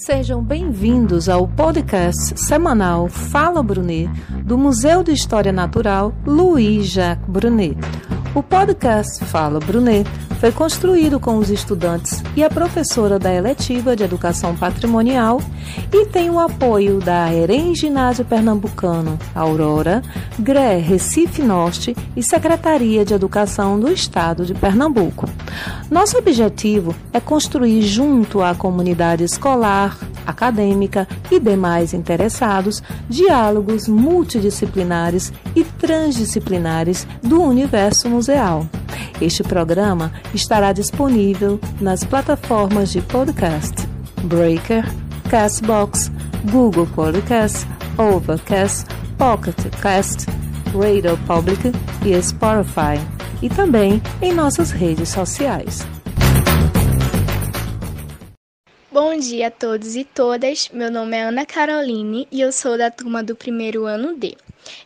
Sejam bem-vindos ao podcast semanal Fala Brunet, do Museu de História Natural Louis Jacques Brunet. O podcast Fala Brunet foi construído com os estudantes e a professora da eletiva de Educação Patrimonial e tem o apoio da EREM Ginásio Pernambucano, Aurora, GRE Recife Norte e Secretaria de Educação do Estado de Pernambuco. Nosso objetivo é construir junto à comunidade escolar, acadêmica e demais interessados diálogos multidisciplinares e transdisciplinares do universo museal. Este programa estará disponível nas plataformas de podcast Breaker, Castbox, Google Podcast, Overcast, Pocket Cast, Radio Public e Spotify, e também em nossas redes sociais. Bom dia a todos e todas. Meu nome é Ana Caroline e eu sou da turma do primeiro ano D.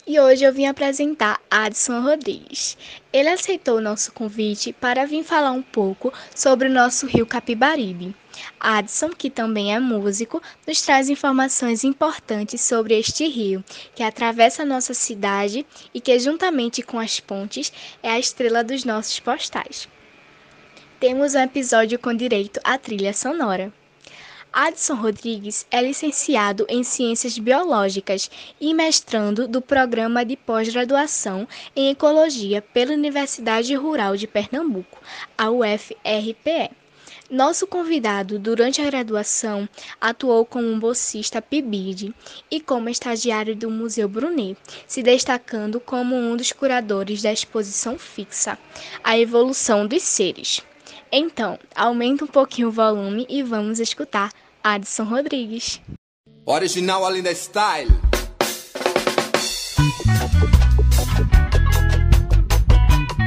E hoje eu vim apresentar Adson Rodrigues. Ele aceitou o nosso convite para vir falar um pouco sobre o nosso rio Capibaribe. Adson, que também é músico, nos traz informações importantes sobre este rio, que atravessa nossa cidade e que, juntamente com as pontes, é a estrela dos nossos postais. Temos um episódio com direito à trilha sonora. Adson Rodrigues é licenciado em Ciências Biológicas e mestrando do Programa de Pós-Graduação em Ecologia pela Universidade Rural de Pernambuco, a UFRPE. Nosso convidado, durante a graduação, atuou como um bolsista PIBID e como estagiário do Museu Brunet, se destacando como um dos curadores da exposição fixa A Evolução dos Seres. Então, aumenta um pouquinho o volume e vamos escutar Adson Rodrigues. Original Alinda Style.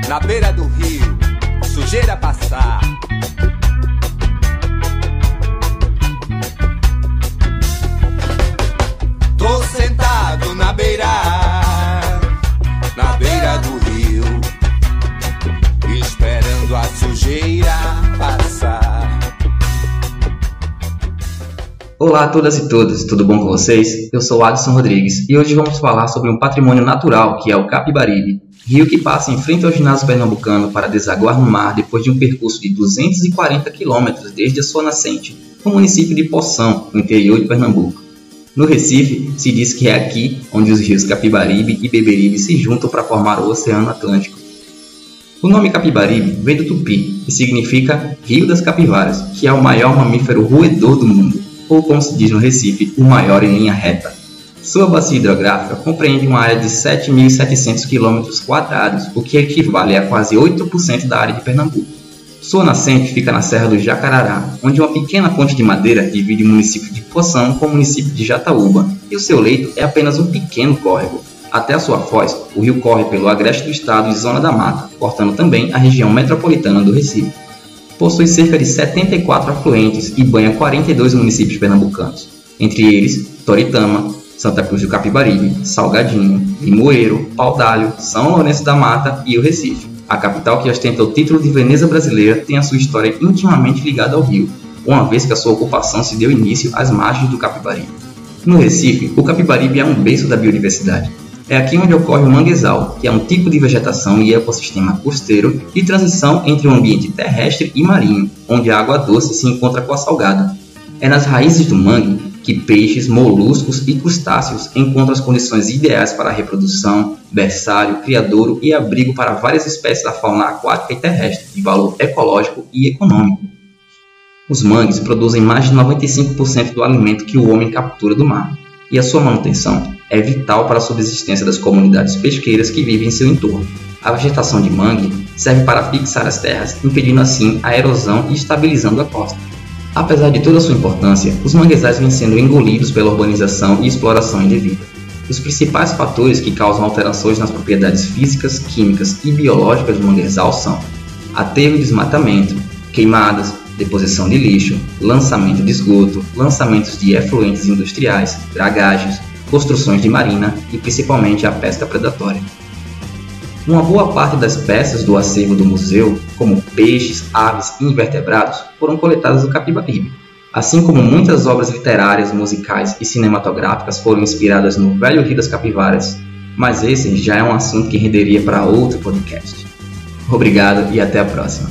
Na beira do rio, sujeira passar. Olá a todas e todos, tudo bom com vocês? Eu sou Adson Rodrigues e hoje vamos falar sobre um patrimônio natural que é o Capibaribe, rio que passa em frente ao ginásio pernambucano para desaguar no mar depois de um percurso de 240 quilômetros desde a sua nascente, no município de Poção, no interior de Pernambuco. No Recife, se diz que é aqui onde os rios Capibaribe e Beberibe se juntam para formar o Oceano Atlântico. O nome Capibaribe vem do tupi e significa Rio das Capivaras, que é o maior mamífero roedor do mundo ou como se diz no Recife, o maior em linha reta. Sua bacia hidrográfica compreende uma área de 7.700 km, o que equivale a quase 8% da área de Pernambuco. Sua nascente fica na Serra do Jacarará, onde uma pequena ponte de madeira divide o município de Poção com o município de Jataúba, e o seu leito é apenas um pequeno córrego. Até a sua foz, o rio corre pelo agreste do estado e zona da mata, cortando também a região metropolitana do Recife possui cerca de 74 afluentes e banha 42 municípios pernambucanos, entre eles Toritama, Santa Cruz do Capibaribe, Salgadinho, Limoeiro, Paudalho, São Lourenço da Mata e o Recife. A capital que ostenta o título de Veneza brasileira tem a sua história intimamente ligada ao rio, uma vez que a sua ocupação se deu início às margens do Capibaribe. No Recife, o Capibaribe é um berço da biodiversidade, é aqui onde ocorre o manguezal, que é um tipo de vegetação e ecossistema costeiro de transição entre o ambiente terrestre e marinho, onde a água doce se encontra com a salgada. É nas raízes do mangue que peixes, moluscos e crustáceos encontram as condições ideais para a reprodução, berçário, criadouro e abrigo para várias espécies da fauna aquática e terrestre, de valor ecológico e econômico. Os mangues produzem mais de 95% do alimento que o homem captura do mar, e a sua manutenção é vital para a subsistência das comunidades pesqueiras que vivem em seu entorno. A vegetação de mangue serve para fixar as terras, impedindo assim a erosão e estabilizando a costa. Apesar de toda a sua importância, os manguezais vêm sendo engolidos pela urbanização e exploração indevida. Os principais fatores que causam alterações nas propriedades físicas, químicas e biológicas do manguezal são aterro e desmatamento, queimadas, deposição de lixo, lançamento de esgoto, lançamentos de efluentes industriais, dragagens, construções de marina e principalmente a pesca predatória. Uma boa parte das peças do acervo do museu, como peixes, aves e invertebrados, foram coletadas do Capibaribe. Assim como muitas obras literárias, musicais e cinematográficas foram inspiradas no Velho Rio das Capivaras, mas esse já é um assunto que renderia para outro podcast. Obrigado e até a próxima.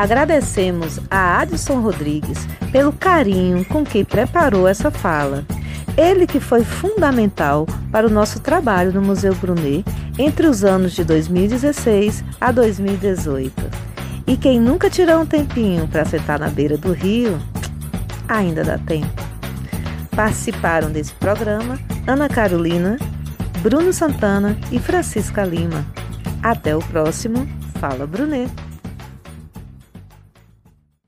Agradecemos a Adson Rodrigues pelo carinho com que preparou essa fala. Ele que foi fundamental para o nosso trabalho no Museu Brunet entre os anos de 2016 a 2018. E quem nunca tirou um tempinho para sentar na beira do rio, ainda dá tempo. Participaram desse programa Ana Carolina, Bruno Santana e Francisca Lima. Até o próximo Fala Brunet.